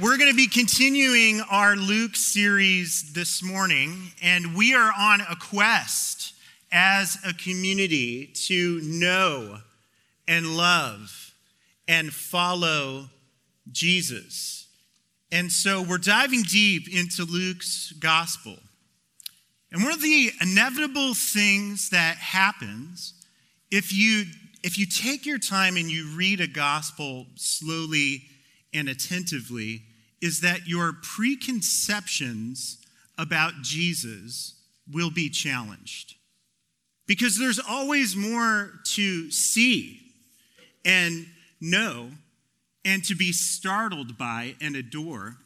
We're going to be continuing our Luke series this morning, and we are on a quest as a community to know and love and follow Jesus. And so we're diving deep into Luke's gospel. And one of the inevitable things that happens if you if you take your time and you read a gospel slowly and attentively is that your preconceptions about Jesus will be challenged. Because there's always more to see and know and to be startled by and adore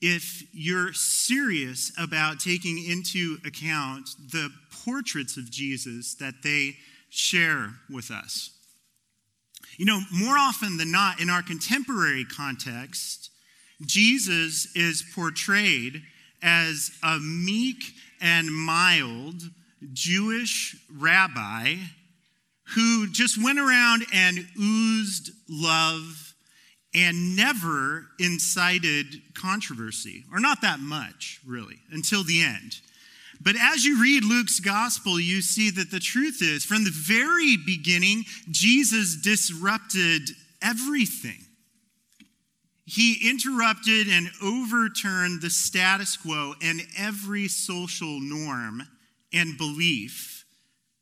if you're serious about taking into account the portraits of Jesus that they share with us. You know, more often than not, in our contemporary context, Jesus is portrayed as a meek and mild Jewish rabbi who just went around and oozed love and never incited controversy, or not that much, really, until the end. But as you read Luke's gospel, you see that the truth is from the very beginning, Jesus disrupted everything. He interrupted and overturned the status quo and every social norm and belief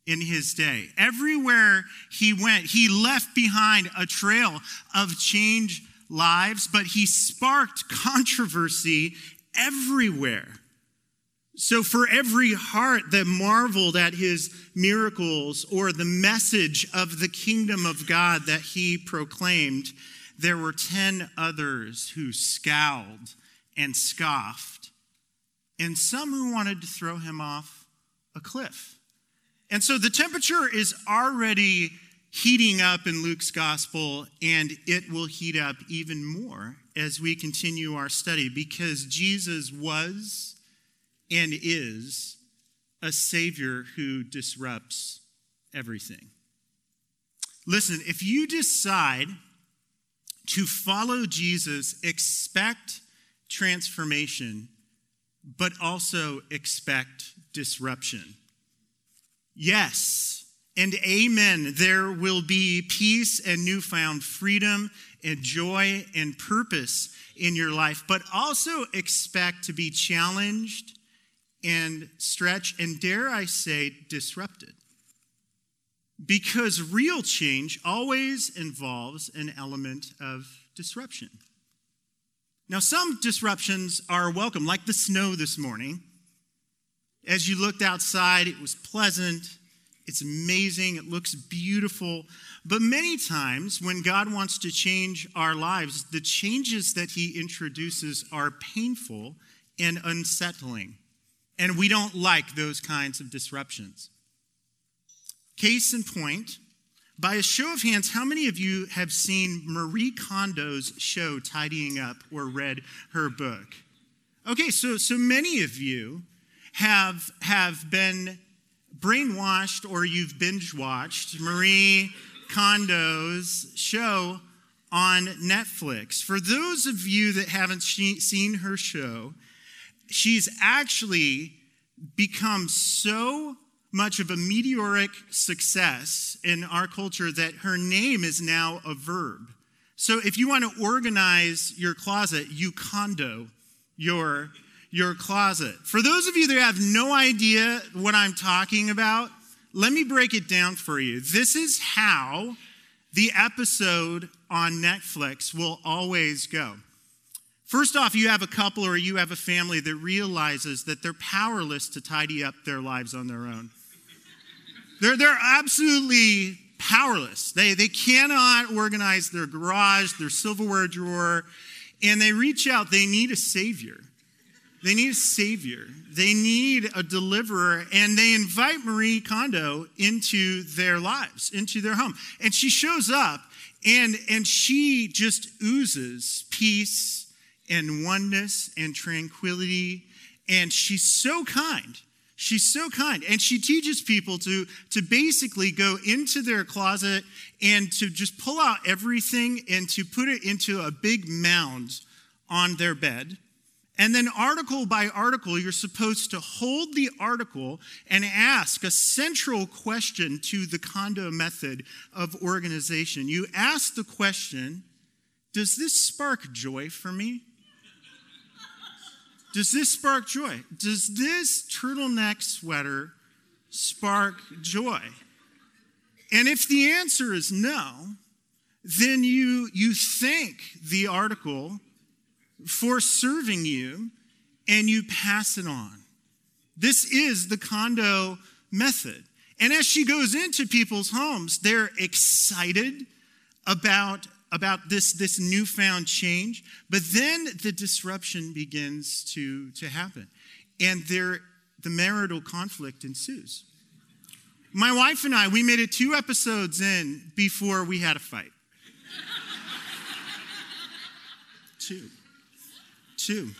in his day. Everywhere he went, he left behind a trail of changed lives, but he sparked controversy everywhere. So, for every heart that marveled at his miracles or the message of the kingdom of God that he proclaimed, there were 10 others who scowled and scoffed, and some who wanted to throw him off a cliff. And so the temperature is already heating up in Luke's gospel, and it will heat up even more as we continue our study because Jesus was and is a Savior who disrupts everything. Listen, if you decide to follow Jesus, expect transformation, but also expect disruption. Yes, and amen. There will be peace and newfound freedom and joy and purpose in your life, but also expect to be challenged and stretched and, dare I say, disrupted. Because real change always involves an element of disruption. Now, some disruptions are welcome, like the snow this morning. As you looked outside, it was pleasant, it's amazing, it looks beautiful. But many times, when God wants to change our lives, the changes that He introduces are painful and unsettling. And we don't like those kinds of disruptions. Case in point, by a show of hands, how many of you have seen Marie Kondo's show, Tidying Up, or read her book? Okay, so, so many of you have, have been brainwashed or you've binge watched Marie Kondo's show on Netflix. For those of you that haven't seen her show, she's actually become so much of a meteoric success in our culture that her name is now a verb. So if you want to organize your closet, you Kondo your, your closet. For those of you that have no idea what I'm talking about, let me break it down for you. This is how the episode on Netflix will always go. First off, you have a couple or you have a family that realizes that they're powerless to tidy up their lives on their own. They're, they're absolutely powerless. They, they cannot organize their garage, their silverware drawer, and they reach out. They need a savior. They need a savior. They need a deliverer, and they invite Marie Kondo into their lives, into their home. And she shows up, and, and she just oozes peace and oneness and tranquility. And she's so kind. She's so kind. And she teaches people to, to basically go into their closet and to just pull out everything and to put it into a big mound on their bed. And then, article by article, you're supposed to hold the article and ask a central question to the Kondo method of organization. You ask the question Does this spark joy for me? Does this spark joy? Does this turtleneck sweater spark joy? And if the answer is no, then you, you thank the article for serving you and you pass it on. This is the Kondo method. And as she goes into people's homes, they're excited about, about this, this newfound change. But then the disruption begins to, to happen. And there, the marital conflict ensues. My wife and I, we made it two episodes in before we had a fight. two. Two.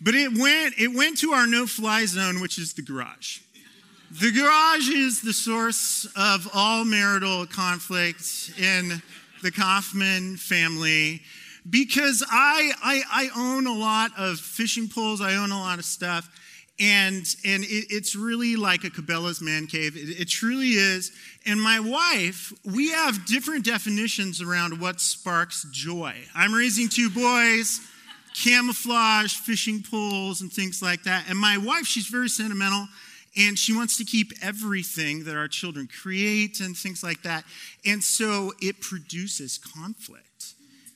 But it went, it went to our no fly zone, which is the garage. The garage is the source of all marital conflict in the Kaufman family because I, I, I own a lot of fishing poles, I own a lot of stuff and and it, it's really like a Cabela's man cave. It, it, truly is. And my wife, we have different definitions around what sparks joy. I'm raising two boys, camouflage, fishing poles, and things like that. And my wife, she's very sentimental. And she wants to keep everything that our children create and things like that. And so it produces conflict.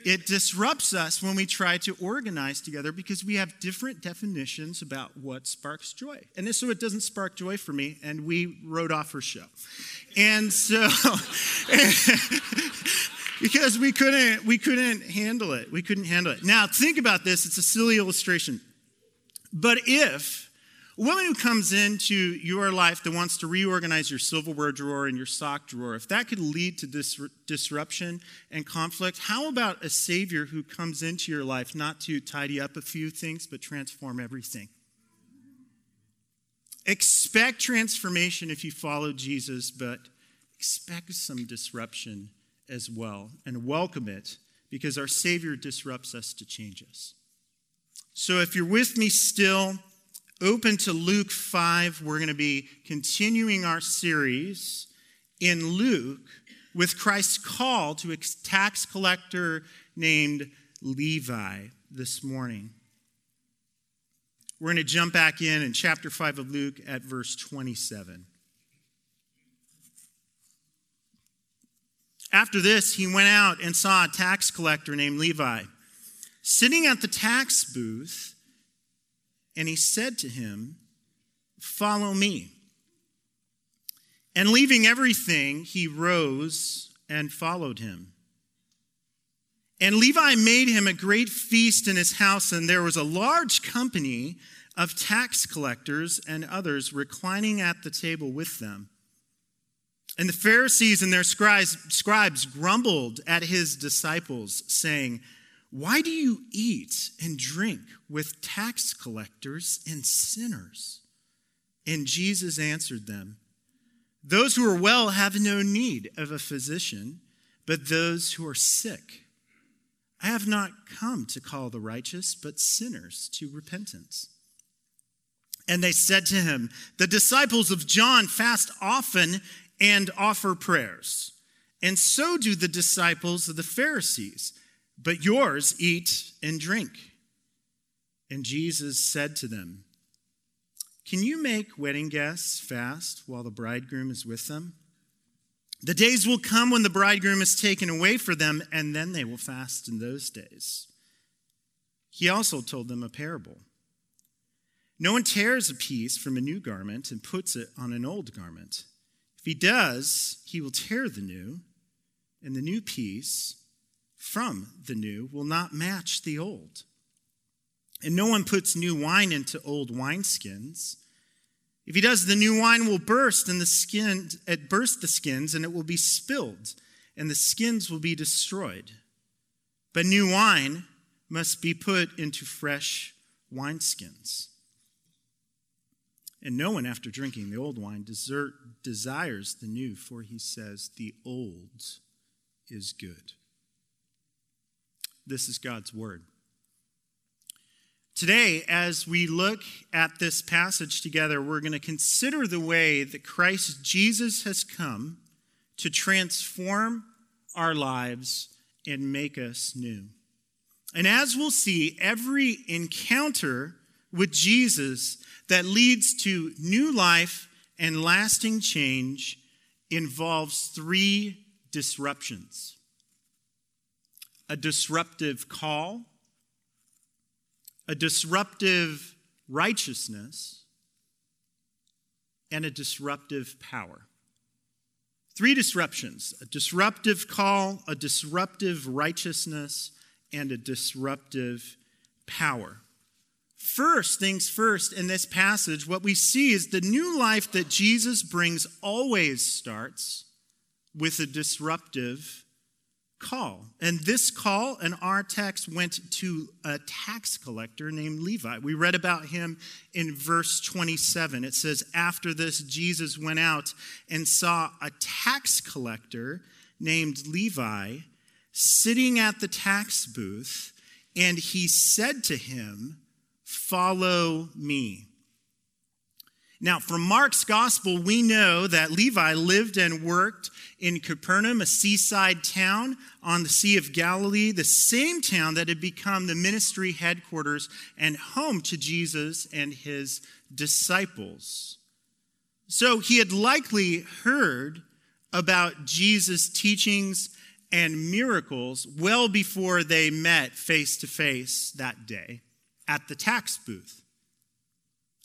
It disrupts us when we try to organize together because we have different definitions about what sparks joy. And so it doesn't spark joy for me, and we wrote off her show. And so because we couldn't we couldn't handle it. We couldn't handle it. Now think about this, it's a silly illustration. But if a woman who comes into your life that wants to reorganize your silverware drawer and your sock drawer, if that could lead to dis- disruption and conflict, how about a Savior who comes into your life not to tidy up a few things, but transform everything? Expect transformation if you follow Jesus, but expect some disruption as well and welcome it because our Savior disrupts us to change us. So if you're with me still, open to Luke 5. We're going to be continuing our series in Luke with Christ's call to a tax collector named Levi this morning. We're going to jump back in in chapter 5 of Luke at verse 27. After this, he went out and saw a tax collector named Levi sitting at the tax booth and he said to him, Follow me. And leaving everything, he rose and followed him. And Levi made him a great feast in his house, and there was a large company of tax collectors and others reclining at the table with them. And the Pharisees and their scribes, scribes grumbled at his disciples, saying, why do you eat and drink with tax collectors and sinners? And Jesus answered them, Those who are well have no need of a physician, but those who are sick. I have not come to call the righteous, but sinners to repentance. And they said to him, The disciples of John fast often and offer prayers, and so do the disciples of the Pharisees but yours eat and drink. And Jesus said to them, Can you make wedding guests fast while the bridegroom is with them? The days will come when the bridegroom is taken away from them, and then they will fast in those days. He also told them a parable. No one tears a piece from a new garment and puts it on an old garment. If he does, he will tear the new, and the new piece from the new will not match the old. And no one puts new wine into old wineskins. If he does, the new wine will burst, and the skin it burst the skins, and it will be spilled, and the skins will be destroyed. But new wine must be put into fresh wineskins. And no one, after drinking the old wine, desert, desires the new, for he says, The old is good. This is God's word. Today, as we look at this passage together, we're going to consider the way that Christ Jesus has come to transform our lives and make us new. And as we'll see, every encounter with Jesus that leads to new life and lasting change involves three disruptions a disruptive call a disruptive righteousness, and a disruptive power. Three disruptions a disruptive call, a disruptive righteousness, and a disruptive power. First things first, in this passage, what we see is the new life that Jesus brings always starts with a disruptive call. And this call in our text went to a tax collector named Levi. We read about him in verse 27. It says, After this, Jesus went out and saw a tax collector named Levi sitting at the tax booth, and he said to him, Follow me. Now, from Mark's gospel, we know that Levi lived and worked in Capernaum, a seaside town on the Sea of Galilee, the same town that had become the ministry headquarters and home to Jesus and his disciples. So he had likely heard about Jesus' teachings and miracles well before they met face to face that day at the tax booth.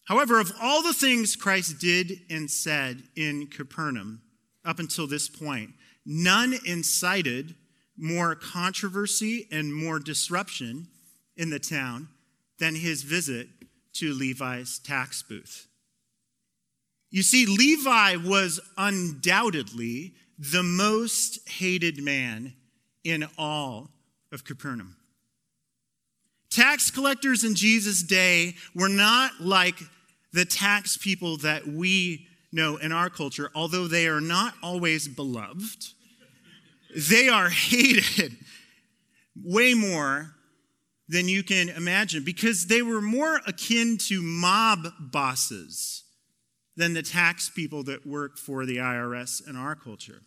However, of all the things Christ did and said in Capernaum up until this point, none incited more controversy and more disruption in the town than his visit to Levi's tax booth. You see, Levi was undoubtedly the most hated man in all of Capernaum. Tax collectors in Jesus' day were not like the tax people that we know in our culture, although they are not always beloved, they are hated way more than you can imagine because they were more akin to mob bosses than the tax people that work for the IRS in our culture.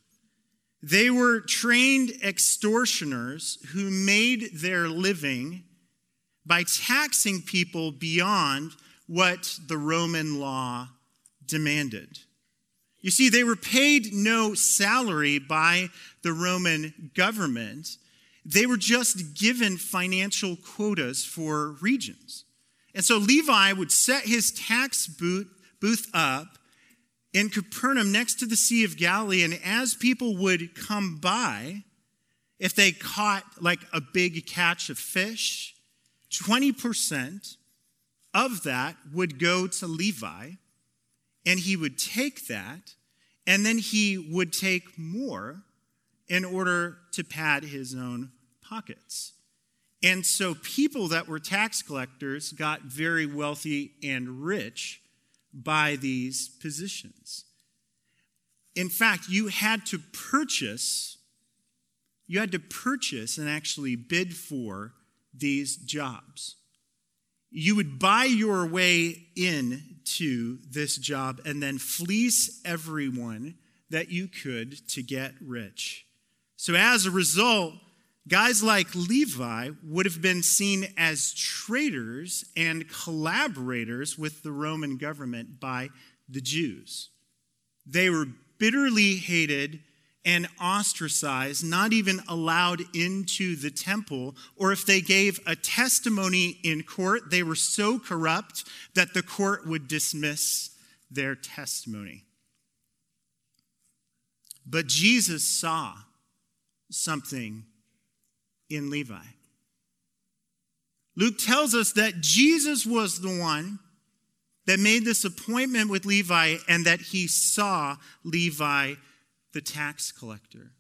They were trained extortioners who made their living by taxing people beyond what the Roman law demanded. You see, they were paid no salary by the Roman government. They were just given financial quotas for regions. And so Levi would set his tax booth up in Capernaum next to the Sea of Galilee. And as people would come by, if they caught like a big catch of fish, 20% of that would go to Levi, and he would take that, and then he would take more in order to pad his own pockets. And so people that were tax collectors got very wealthy and rich by these positions. In fact, you had to purchase, you had to purchase and actually bid for these jobs you would buy your way in to this job and then fleece everyone that you could to get rich. So, as a result, guys like Levi would have been seen as traitors and collaborators with the Roman government by the Jews. They were bitterly hated and ostracized, not even allowed into the temple, or if they gave a testimony in court, they were so corrupt that the court would dismiss their testimony. But Jesus saw something in Levi. Luke tells us that Jesus was the one that made this appointment with Levi and that he saw Levi the tax collector.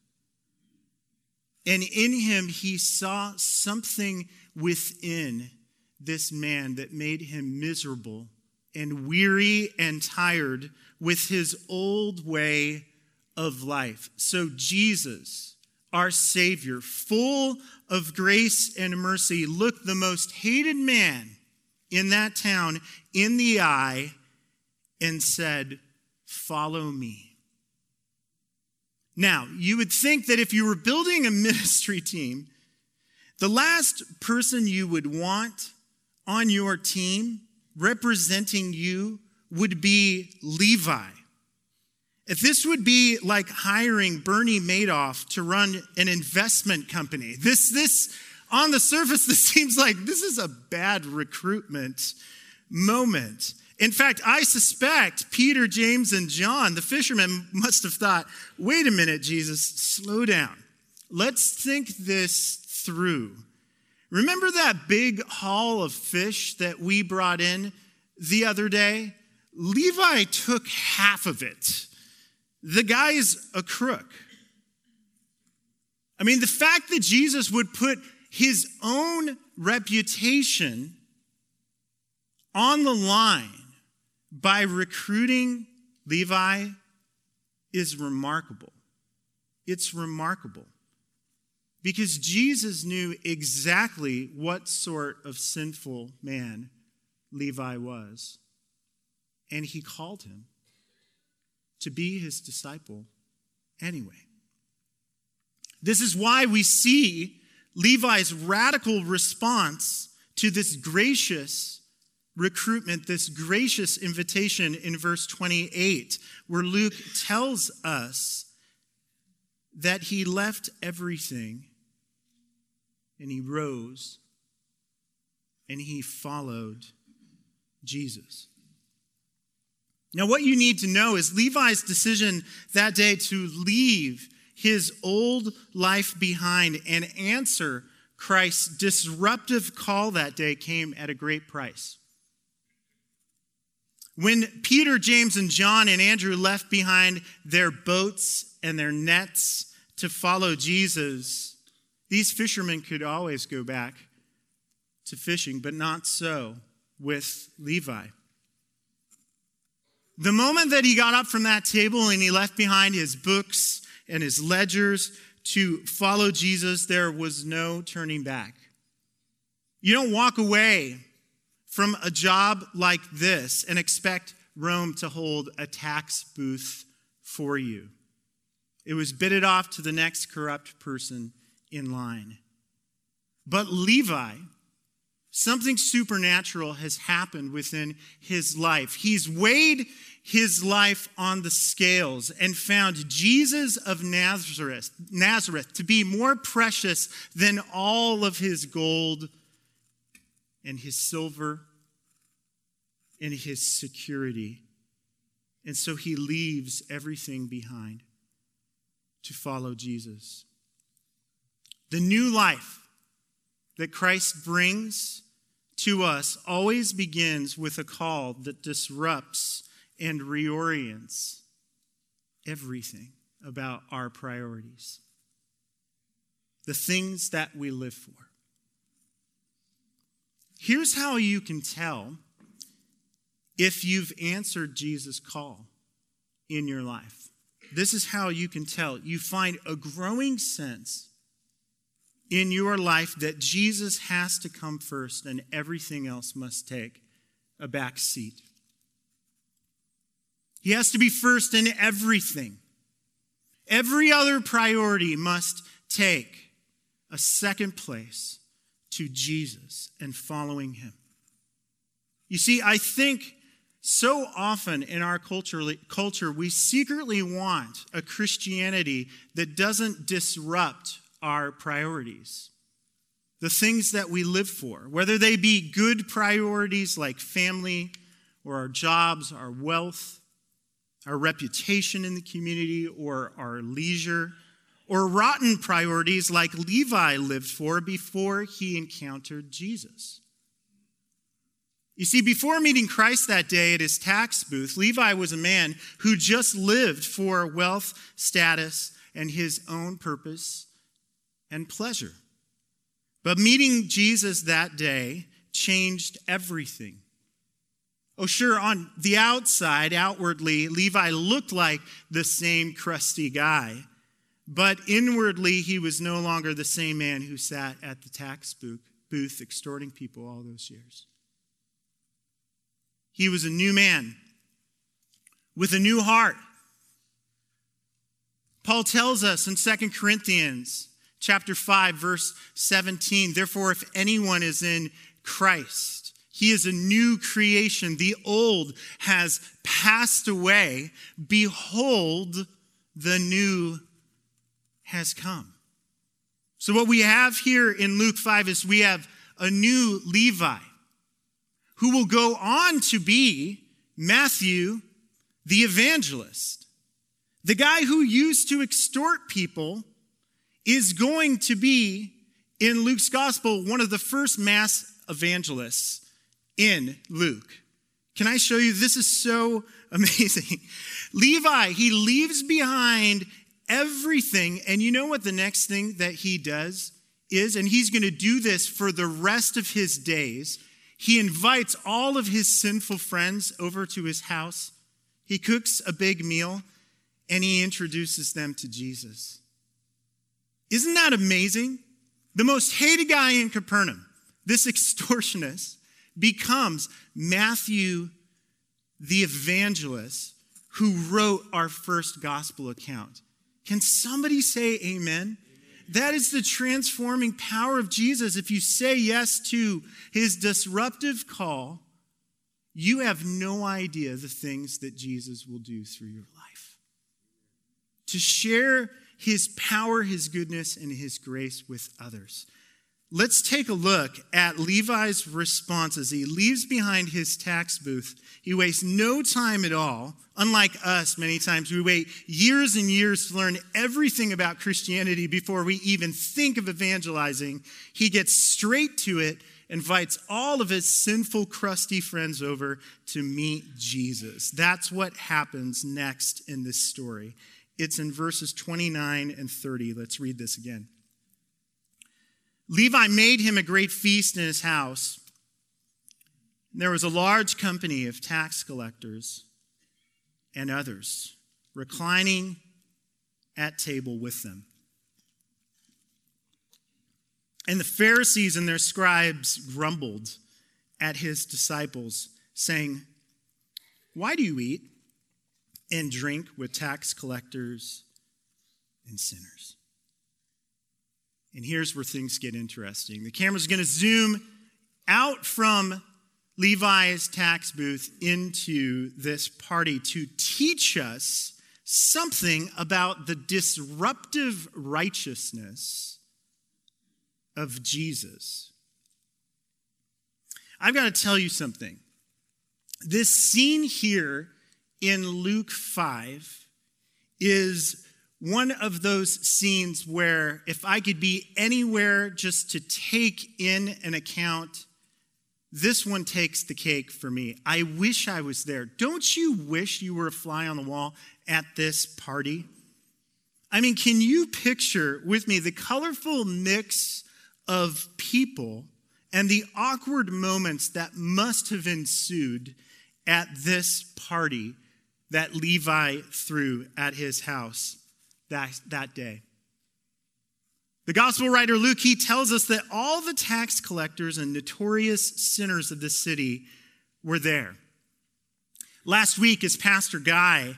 And in him, he saw something within this man that made him miserable and weary and tired with his old way of life. So, Jesus, our Savior, full of grace and mercy, looked the most hated man in that town in the eye and said, Follow me. Now, you would think that if you were building a ministry team, the last person you would want on your team representing you would be Levi. If this would be like hiring Bernie Madoff to run an investment company, this, this, on the surface, this seems like this is a bad recruitment moment. In fact, I suspect Peter, James, and John, the fishermen, must have thought, wait a minute, Jesus, slow down. Let's think this through. Remember that big haul of fish that we brought in the other day? Levi took half of it. The guy's a crook. I mean, the fact that Jesus would put his own reputation on the line by recruiting Levi is remarkable. It's remarkable. Because Jesus knew exactly what sort of sinful man Levi was. And he called him to be his disciple anyway. This is why we see Levi's radical response to this gracious recruitment, this gracious invitation in verse 28, where Luke tells us that he left everything and he rose and he followed Jesus. Now, what you need to know is Levi's decision that day to leave his old life behind and answer Christ's disruptive call that day came at a great price. When Peter, James, and John and Andrew left behind their boats and their nets to follow Jesus, these fishermen could always go back to fishing, but not so with Levi. The moment that he got up from that table and he left behind his books and his ledgers to follow Jesus, there was no turning back. You don't walk away from a job like this and expect Rome to hold a tax booth for you. It was bidded off to the next corrupt person in line. But Levi, something supernatural has happened within his life. He's weighed his life on the scales and found Jesus of Nazareth, Nazareth to be more precious than all of his gold and his silver and his security. And so he leaves everything behind to follow Jesus. The new life that Christ brings to us always begins with a call that disrupts and reorients everything about our priorities, the things that we live for. Here's how you can tell if you've answered Jesus' call in your life. This is how you can tell. You find a growing sense in your life that Jesus has to come first and everything else must take a back seat. He has to be first in everything. Every other priority must take a second place to Jesus and following him. You see, I think so often in our culture, culture, we secretly want a Christianity that doesn't disrupt our priorities. The things that we live for, whether they be good priorities like family or our jobs, our wealth, our reputation in the community, or our leisure, or rotten priorities like Levi lived for before he encountered Jesus. You see, before meeting Christ that day at his tax booth, Levi was a man who just lived for wealth, status, and his own purpose and pleasure. But meeting Jesus that day changed everything. Oh, sure, on the outside, outwardly, Levi looked like the same crusty guy. But inwardly, he was no longer the same man who sat at the tax booth extorting people all those years. he was a new man with a new heart. Paul tells us in 2 Corinthians chapter 5 verse 17, therefore if anyone is in Christ, he is a new creation. The old has passed away. Behold, the new has come. So, what we have here in Luke 5 is we have a new Levi who will go on to be Matthew the evangelist. The guy who used to extort people is going to be, in Luke's gospel, one of the first mass evangelists in Luke. Can I show you? This is so amazing. Levi, he leaves behind everything. And you know what the next thing that he does is? And he's going to do this for the rest of his days. He invites all of his sinful friends over to his house. He cooks a big meal and he introduces them to Jesus. Isn't that amazing? The most hated guy in Capernaum, this extortionist, becomes Matthew the evangelist who wrote our first gospel account. Can somebody say amen? That is the transforming power of Jesus. If you say yes to his disruptive call, you have no idea the things that Jesus will do through your life. To share his power, his goodness, and his grace with others. Let's take a look at Levi's response as he leaves behind his tax booth. He wastes no time at all. Unlike us, many times we wait years and years to learn everything about Christianity before we even think of evangelizing. He gets straight to it, invites all of his sinful, crusty friends over to meet Jesus. That's what happens next in this story. It's in verses 29 and 30. Let's read this again. Levi made him a great feast in his house. There was a large company of tax collectors and others reclining at table with them. And the Pharisees and their scribes grumbled at his disciples, saying, Why do you eat and drink with tax collectors and sinners? And here's where things get interesting. The camera's going to zoom out from Levi's tax booth into this party to teach us something about the disruptive righteousness of Jesus. I've got to tell you something. This scene here in Luke 5 is one of those scenes where if I could be anywhere just to take in an account, this one takes the cake for me. I wish I was there. Don't you wish you were a fly on the wall at this party? I mean, can you picture with me the colorful mix of people and the awkward moments that must have ensued at this party that Levi threw at his house? That, that day. The gospel writer Luke, he tells us that all the tax collectors and notorious sinners of the city were there. Last week, as Pastor Guy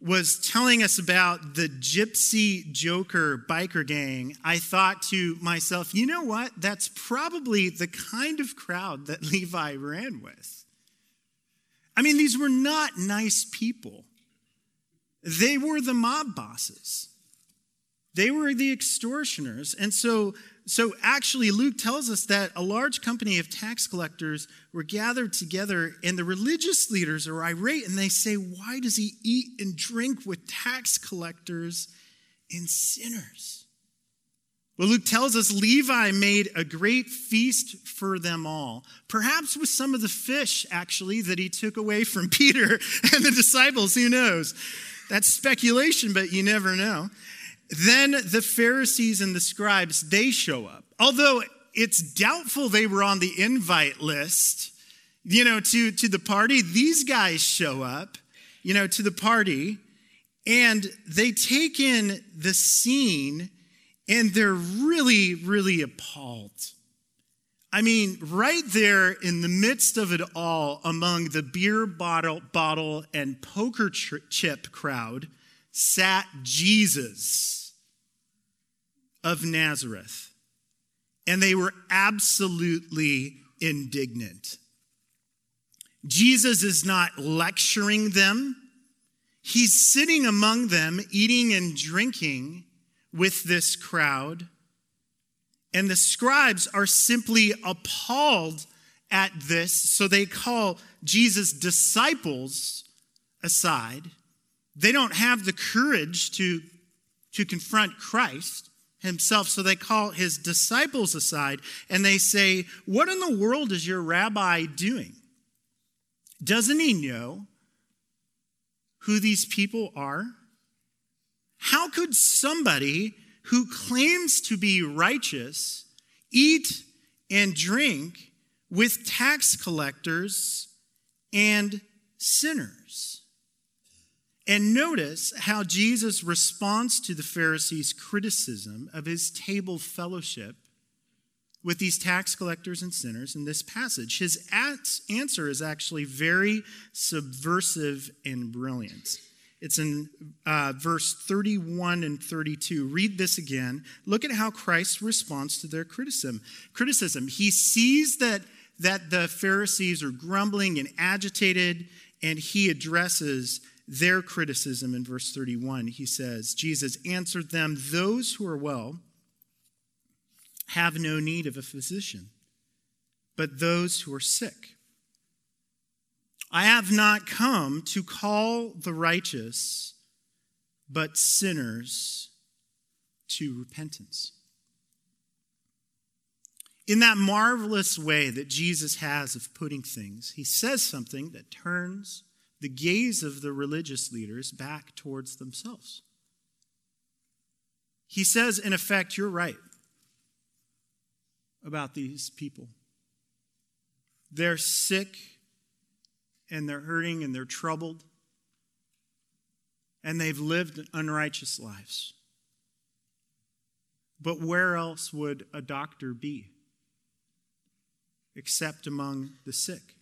was telling us about the gypsy joker biker gang, I thought to myself, you know what? That's probably the kind of crowd that Levi ran with. I mean, these were not nice people. They were the mob bosses. They were the extortioners. And so, so actually, Luke tells us that a large company of tax collectors were gathered together, and the religious leaders are irate and they say, Why does he eat and drink with tax collectors and sinners? Well, Luke tells us Levi made a great feast for them all, perhaps with some of the fish, actually, that he took away from Peter and the disciples. Who knows? That's speculation, but you never know. Then the Pharisees and the scribes, they show up. Although it's doubtful they were on the invite list, you know, to, to the party, these guys show up, you know, to the party, and they take in the scene and they're really, really appalled. I mean, right there in the midst of it all, among the beer bottle, bottle and poker chip crowd, sat Jesus of Nazareth. And they were absolutely indignant. Jesus is not lecturing them, he's sitting among them, eating and drinking with this crowd. And the scribes are simply appalled at this, so they call Jesus' disciples aside. They don't have the courage to, to confront Christ himself, so they call his disciples aside and they say, What in the world is your rabbi doing? Doesn't he know who these people are? How could somebody who claims to be righteous eat and drink with tax collectors and sinners. And notice how Jesus responds to the Pharisees' criticism of his table fellowship with these tax collectors and sinners in this passage. His answer is actually very subversive and brilliant. It's in uh, verse 31 and 32. Read this again. Look at how Christ responds to their criticism. Criticism. He sees that, that the Pharisees are grumbling and agitated, and he addresses their criticism in verse 31. He says, Jesus answered them, Those who are well have no need of a physician, but those who are sick. I have not come to call the righteous, but sinners to repentance. In that marvelous way that Jesus has of putting things, he says something that turns the gaze of the religious leaders back towards themselves. He says, in effect, you're right about these people. They're sick and they're hurting and they're troubled and they've lived unrighteous lives. But where else would a doctor be except among the sick?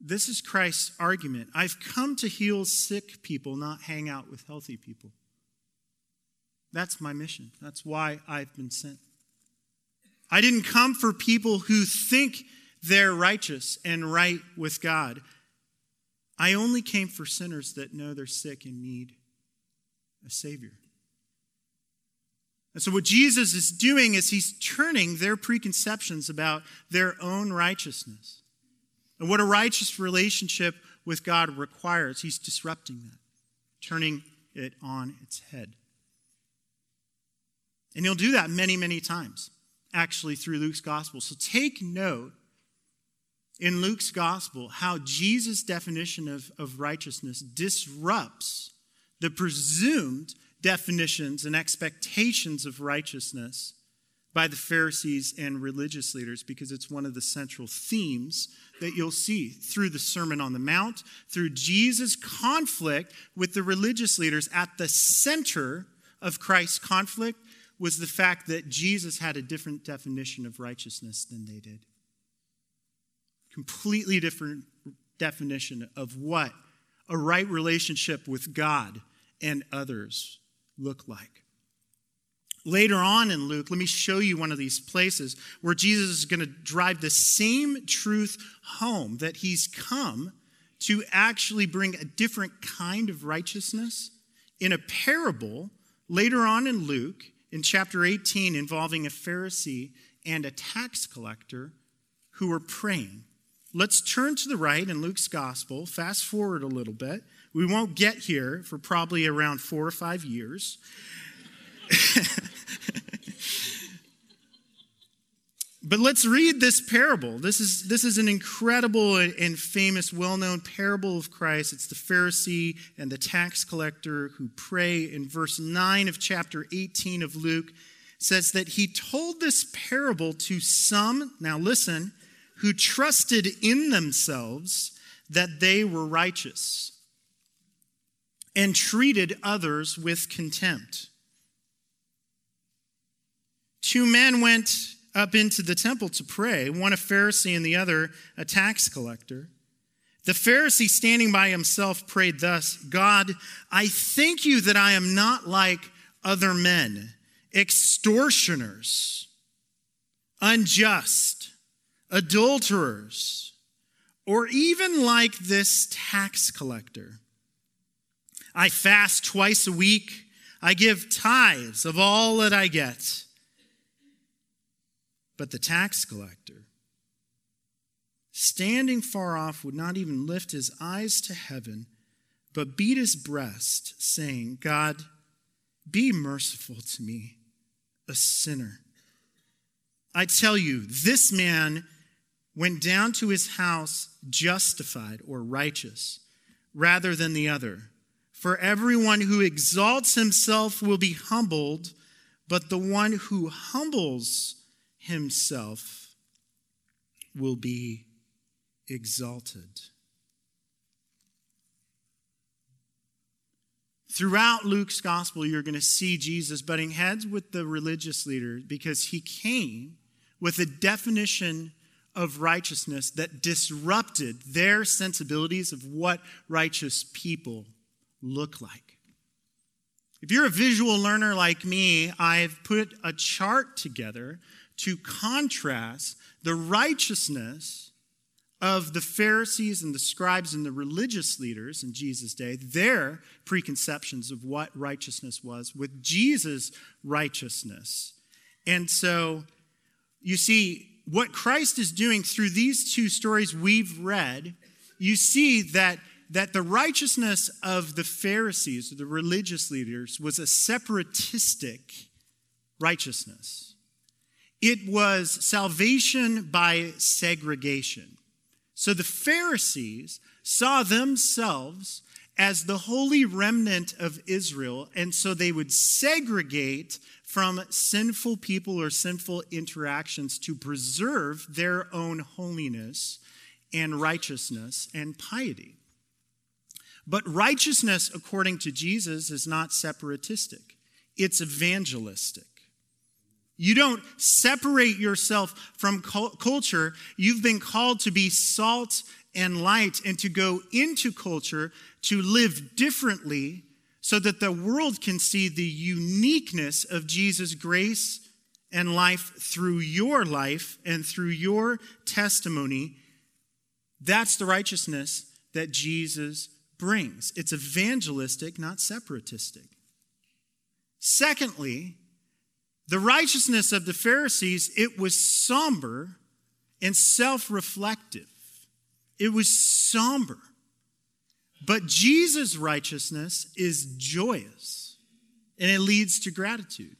This is Christ's argument. I've come to heal sick people, not hang out with healthy people. That's my mission. That's why I've been sent. I didn't come for people who think they're righteous and right with God. I only came for sinners that know they're sick and need a Savior. And so, what Jesus is doing is he's turning their preconceptions about their own righteousness and what a righteous relationship with God requires. He's disrupting that, turning it on its head. And he'll do that many, many times, actually, through Luke's gospel. So, take note in Luke's gospel how Jesus' definition of, of righteousness disrupts the presumed definitions and expectations of righteousness by the Pharisees and religious leaders because it's one of the central themes that you'll see through the Sermon on the Mount, through Jesus' conflict with the religious leaders. At the center of Christ's conflict was the fact that Jesus had a different definition of righteousness than they did completely different definition of what a right relationship with God and others look like. Later on in Luke, let me show you one of these places where Jesus is going to drive the same truth home that he's come to actually bring a different kind of righteousness in a parable later on in Luke in chapter 18 involving a Pharisee and a tax collector who were praying. Let's turn to the right in Luke's gospel, fast forward a little bit. We won't get here for probably around four or five years. but let's read this parable. This is, this is an incredible and famous, well known parable of Christ. It's the Pharisee and the tax collector who pray. In verse 9 of chapter 18 of Luke, says that he told this parable to some, now listen, who trusted in themselves that they were righteous and treated others with contempt. Two men went up into the temple to pray, one a Pharisee and the other a tax collector. The Pharisee, standing by himself, prayed thus God, I thank you that I am not like other men, extortioners, unjust, adulterers, or even like this tax collector. I fast twice a week. I give tithes of all that I get. But the tax collector, standing far off, would not even lift his eyes to heaven, but beat his breast, saying, God, be merciful to me, a sinner. I tell you, this man went down to his house justified or righteous rather than the other. For everyone who exalts himself will be humbled, but the one who humbles himself will be exalted. Throughout Luke's gospel, you're going to see Jesus butting heads with the religious leaders because he came with a definition of righteousness that disrupted their sensibilities of what righteous people look like. If you're a visual learner like me, I've put a chart together to contrast the righteousness of the Pharisees and the scribes and the religious leaders in Jesus' day, their preconceptions of what righteousness was, with Jesus' righteousness. And so, you see, what Christ is doing through these two stories we've read, you see that, that the righteousness of the Pharisees, the religious leaders, was a separatistic righteousness. It was salvation by segregation. So the Pharisees saw themselves as the holy remnant of Israel, and so they would segregate from sinful people or sinful interactions to preserve their own holiness and righteousness and piety. But righteousness, according to Jesus, is not separatistic, it's evangelistic. You don't separate yourself from culture. You've been called to be salt and light and to go into culture to live differently so that the world can see the uniqueness of Jesus' grace and life through your life and through your testimony. That's the righteousness that Jesus brings. It's evangelistic, not separatistic. Secondly, the righteousness of the Pharisees, it was somber and self reflective. It was somber. But Jesus' righteousness is joyous and it leads to gratitude.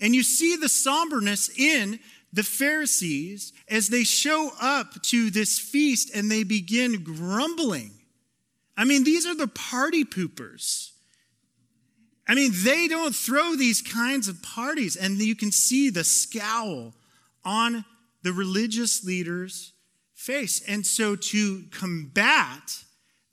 And you see the somberness in the Pharisees as they show up to this feast and they begin grumbling. I mean, these are the party poopers. I mean, they don't throw these kinds of parties, and you can see the scowl on the religious leader's face. And so, to combat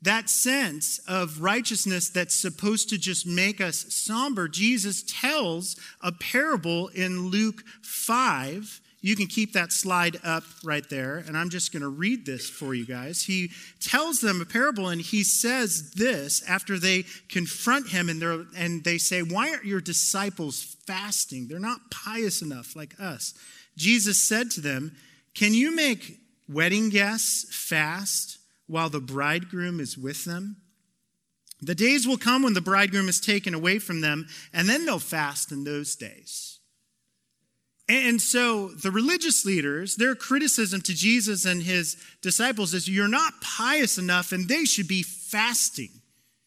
that sense of righteousness that's supposed to just make us somber, Jesus tells a parable in Luke 5 you can keep that slide up right there, and I'm just going to read this for you guys. He tells them a parable, and he says this after they confront him and, they're, and they say, Why aren't your disciples fasting? They're not pious enough like us. Jesus said to them, Can you make wedding guests fast while the bridegroom is with them? The days will come when the bridegroom is taken away from them, and then they'll fast in those days. And so the religious leaders, their criticism to Jesus and his disciples is you're not pious enough and they should be fasting.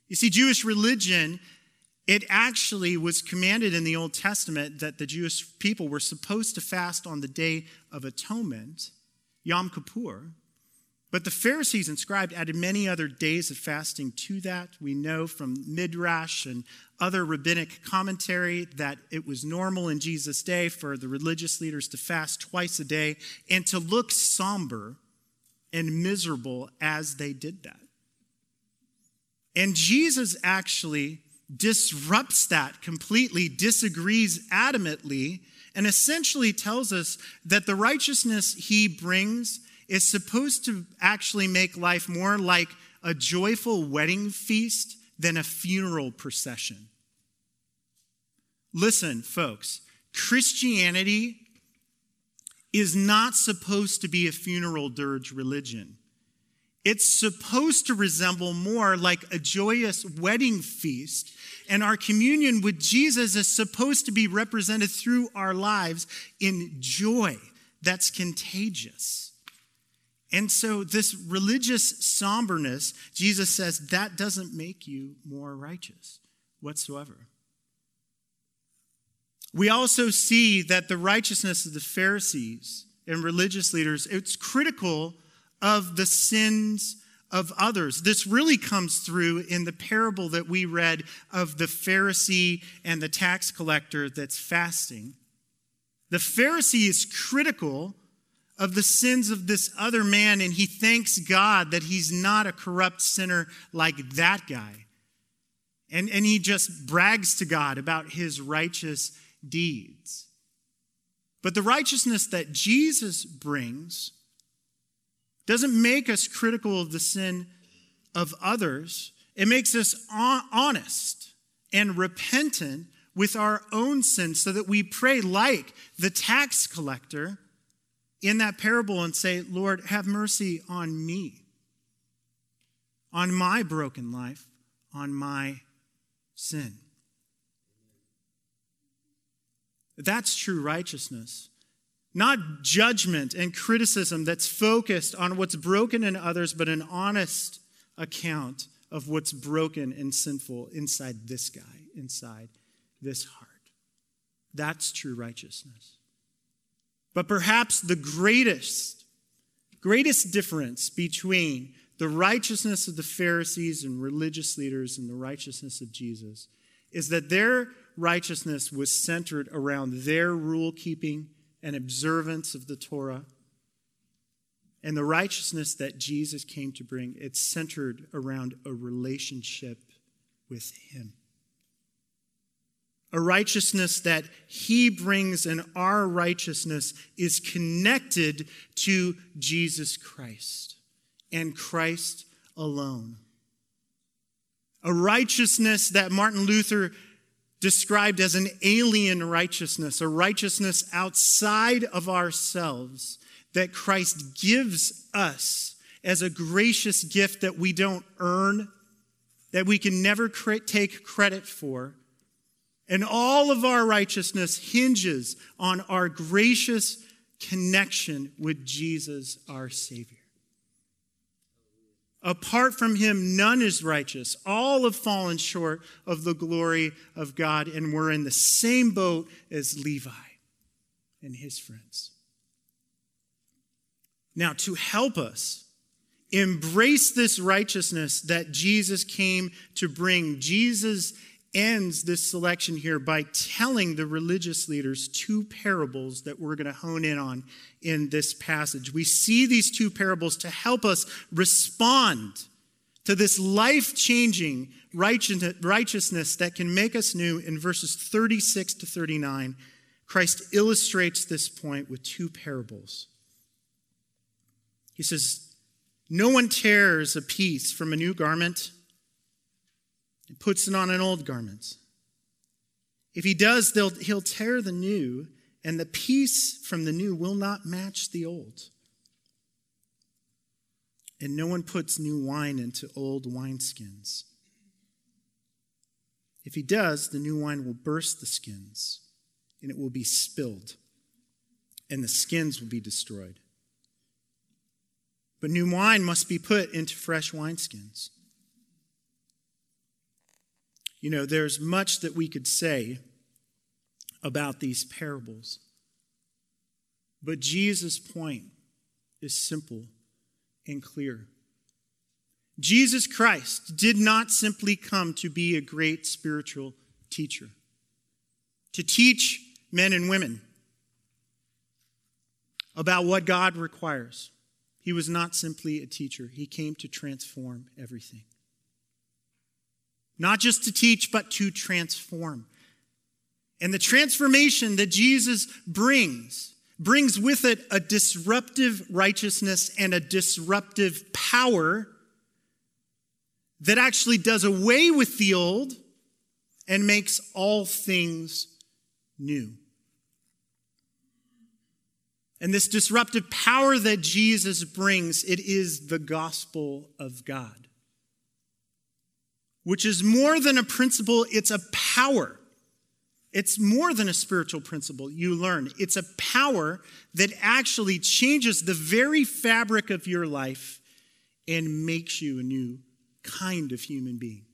You see, Jewish religion, it actually was commanded in the Old Testament that the Jewish people were supposed to fast on the Day of Atonement, Yom Kippur. But the Pharisees and scribes added many other days of fasting to that. We know from Midrash and other rabbinic commentary that it was normal in Jesus' day for the religious leaders to fast twice a day and to look somber and miserable as they did that. And Jesus actually disrupts that completely, disagrees adamantly, and essentially tells us that the righteousness he brings is supposed to actually make life more like a joyful wedding feast than a funeral procession. Listen, folks, Christianity is not supposed to be a funeral dirge religion. It's supposed to resemble more like a joyous wedding feast. And our communion with Jesus is supposed to be represented through our lives in joy that's contagious. And so, this religious somberness, Jesus says, that doesn't make you more righteous whatsoever. We also see that the righteousness of the Pharisees and religious leaders, it's critical of the sins of others. This really comes through in the parable that we read of the Pharisee and the tax collector that's fasting. The Pharisee is critical of the sins of this other man, and he thanks God that he's not a corrupt sinner like that guy. And, and he just brags to God about his righteous deeds. But the righteousness that Jesus brings doesn't make us critical of the sin of others, it makes us honest and repentant with our own sin so that we pray like the tax collector in that parable and say, Lord, have mercy on me, on my broken life, on my sin. That's true righteousness. Not judgment and criticism that's focused on what's broken in others, but an honest account of what's broken and sinful inside this guy, inside this heart. That's true righteousness. But perhaps the greatest, greatest difference between the righteousness of the Pharisees and religious leaders and the righteousness of Jesus is that their righteousness was centered around their rule keeping and observance of the Torah. And the righteousness that Jesus came to bring, it's centered around a relationship with Him. A righteousness that He brings, and our righteousness is connected to Jesus Christ and Christ alone. A righteousness that Martin Luther described as an alien righteousness, a righteousness outside of ourselves that Christ gives us as a gracious gift that we don't earn, that we can never take credit for. And all of our righteousness hinges on our gracious connection with Jesus, our Savior. Apart from him, none is righteous. All have fallen short of the glory of God, and we're in the same boat as Levi and his friends. Now, to help us embrace this righteousness that Jesus came to bring, Jesus ends this selection here by telling the religious leaders two parables that we're going to hone in on in this passage. We see these two parables to help us respond to this life changing righteousness that can make us new in verses 36 to 39. Christ illustrates this point with two parables. He says, No one tears a piece from a new garment and puts it on an old garment. If he does, he'll tear the new, and the piece from the new will not match the old. And no one puts new wine into old wineskins. If he does, the new wine will burst the skins, and it will be spilled, and the skins will be destroyed. But new wine must be put into fresh wineskins. You know, there's much that we could say about these parables. But Jesus' point is simple and clear. Jesus Christ did not simply come to be a great spiritual teacher, to teach men and women about what God requires. He was not simply a teacher, he came to transform everything. Not just to teach, but to transform. And the transformation that Jesus brings brings with it a disruptive righteousness and a disruptive power that actually does away with the old and makes all things new. And this disruptive power that Jesus brings, it is the gospel of God, which is more than a principle, it's a power. It's more than a spiritual principle you learn. It's a power that actually changes the very fabric of your life and makes you a new kind of human being.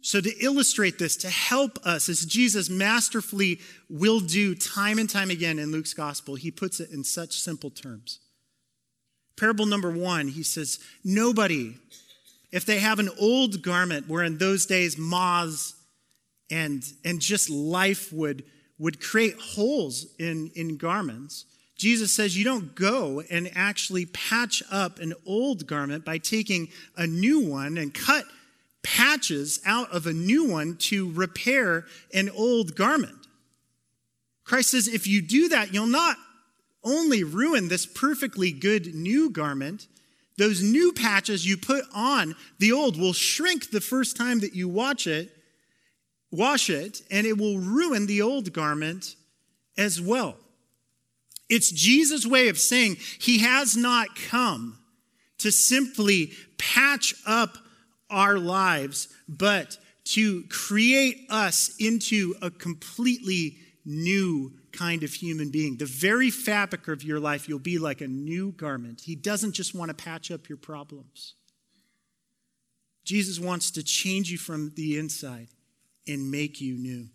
So, to illustrate this, to help us, as Jesus masterfully will do time and time again in Luke's gospel, he puts it in such simple terms. Parable number one, he says, Nobody, if they have an old garment where in those days moths and, and just life would, would create holes in, in garments, Jesus says you don't go and actually patch up an old garment by taking a new one and cut patches out of a new one to repair an old garment. Christ says if you do that, you'll not only ruin this perfectly good new garment, those new patches you put on the old will shrink the first time that you watch it, wash it, and it will ruin the old garment as well. It's Jesus' way of saying he has not come to simply patch up our lives, but to create us into a completely new kind of human being. The very fabric of your life, you'll be like a new garment. He doesn't just want to patch up your problems. Jesus wants to change you from the inside and make you new.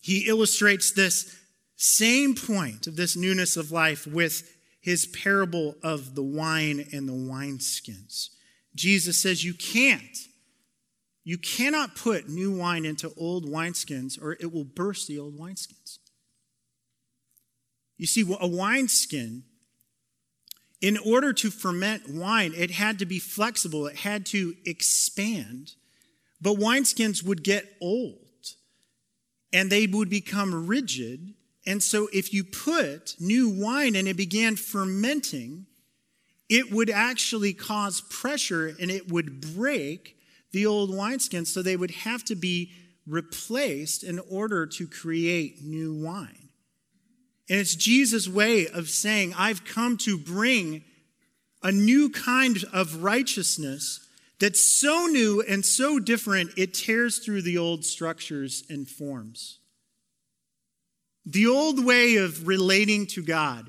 He illustrates this same point of this newness of life with his parable of the wine and the wineskins. Jesus says you can't. You cannot put new wine into old wineskins or it will burst the old wineskins. You see, a wineskin, in order to ferment wine, it had to be flexible, it had to expand. But wineskins would get old and they would become rigid and so, if you put new wine and it began fermenting, it would actually cause pressure and it would break the old wineskins. So, they would have to be replaced in order to create new wine. And it's Jesus' way of saying, I've come to bring a new kind of righteousness that's so new and so different, it tears through the old structures and forms. The old way of relating to God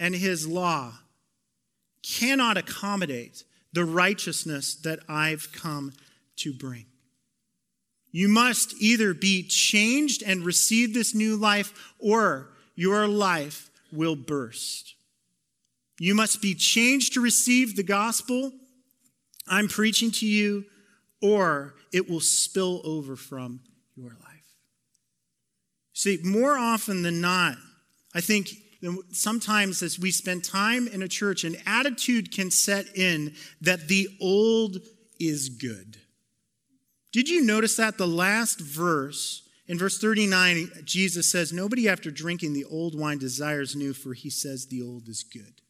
and His law cannot accommodate the righteousness that I've come to bring. You must either be changed and receive this new life, or your life will burst. You must be changed to receive the gospel I'm preaching to you, or it will spill over from your life. See, more often than not, I think sometimes as we spend time in a church, an attitude can set in that the old is good. Did you notice that? The last verse, in verse 39, Jesus says, Nobody after drinking the old wine desires new, for he says the old is good.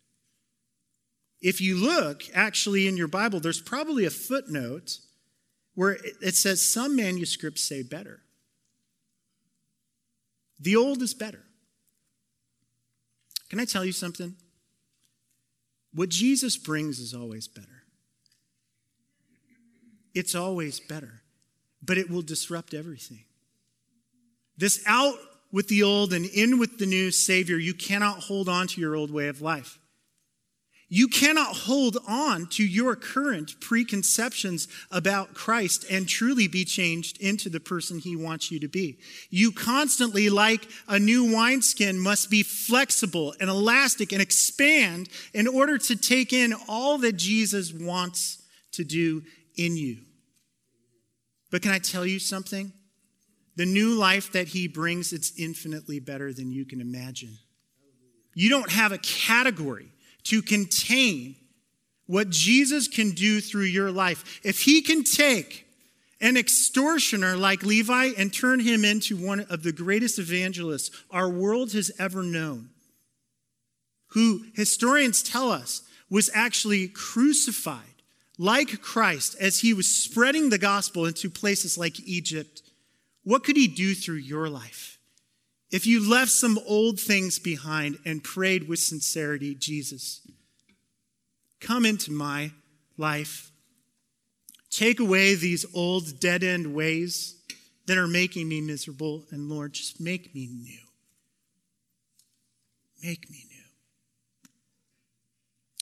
If you look actually in your Bible, there's probably a footnote where it says some manuscripts say better. The old is better. Can I tell you something? What Jesus brings is always better. It's always better, but it will disrupt everything. This out with the old and in with the new Savior, you cannot hold on to your old way of life. You cannot hold on to your current preconceptions about Christ and truly be changed into the person he wants you to be. You constantly, like a new wineskin, must be flexible and elastic and expand in order to take in all that Jesus wants to do in you. But can I tell you something? The new life that he brings, it's infinitely better than you can imagine. You don't have a category to contain what Jesus can do through your life. If he can take an extortioner like Levi and turn him into one of the greatest evangelists our world has ever known, who historians tell us was actually crucified like Christ as he was spreading the gospel into places like Egypt. What could he do through your life? If you left some old things behind and prayed with sincerity, Jesus, come into my life. Take away these old dead end ways that are making me miserable. And Lord, just make me new. Make me new.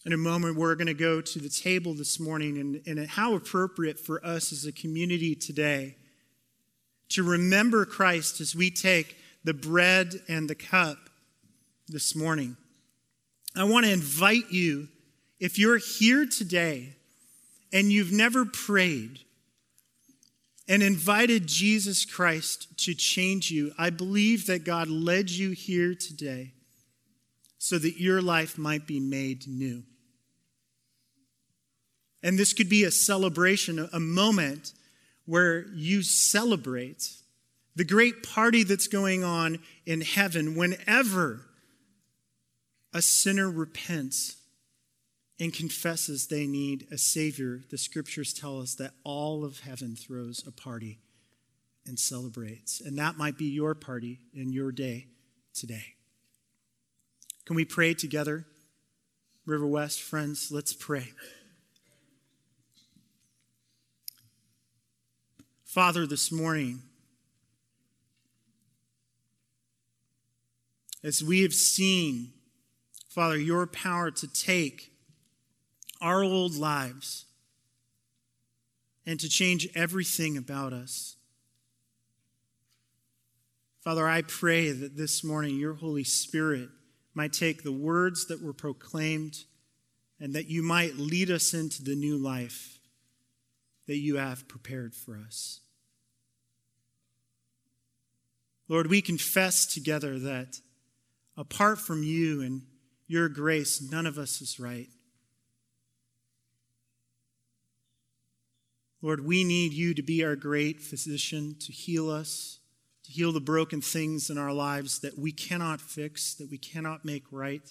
In a moment, we're going to go to the table this morning, and, and how appropriate for us as a community today to remember Christ as we take the bread and the cup this morning. I want to invite you, if you're here today and you've never prayed and invited Jesus Christ to change you, I believe that God led you here today so that your life might be made new. And this could be a celebration, a moment where you celebrate the great party that's going on in heaven whenever a sinner repents and confesses they need a Savior, the scriptures tell us that all of heaven throws a party and celebrates. And that might be your party in your day today. Can we pray together? River West, friends, let's pray. Father, this morning, as we have seen, Father, your power to take our old lives and to change everything about us. Father, I pray that this morning your Holy Spirit might take the words that were proclaimed and that you might lead us into the new life that you have prepared for us. Lord, we confess together that apart from you and your grace, none of us is right. Lord, we need you to be our great physician, to heal us, to heal the broken things in our lives that we cannot fix, that we cannot make right.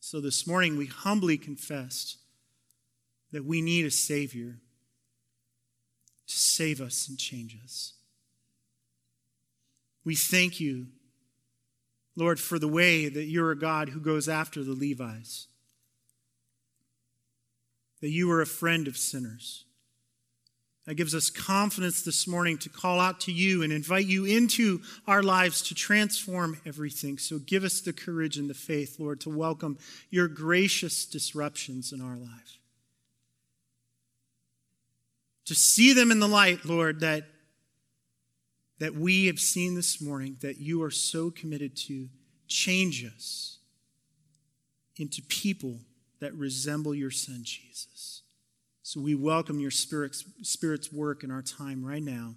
So this morning we humbly confessed that we need a Savior to save us and change us. We thank you, Lord, for the way that you're a God who goes after the Levites that you are a friend of sinners. That gives us confidence this morning to call out to you and invite you into our lives to transform everything. So give us the courage and the faith, Lord, to welcome your gracious disruptions in our life. To see them in the light, Lord, that, that we have seen this morning, that you are so committed to change us into people that resemble your son, Jesus. So we welcome your Spirit's, Spirit's work in our time right now.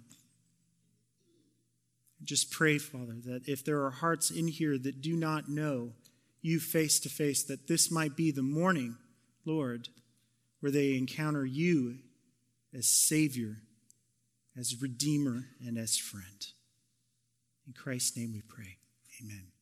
Just pray, Father, that if there are hearts in here that do not know you face to face, that this might be the morning, Lord, where they encounter you as Savior, as Redeemer, and as friend. In Christ's name we pray. Amen.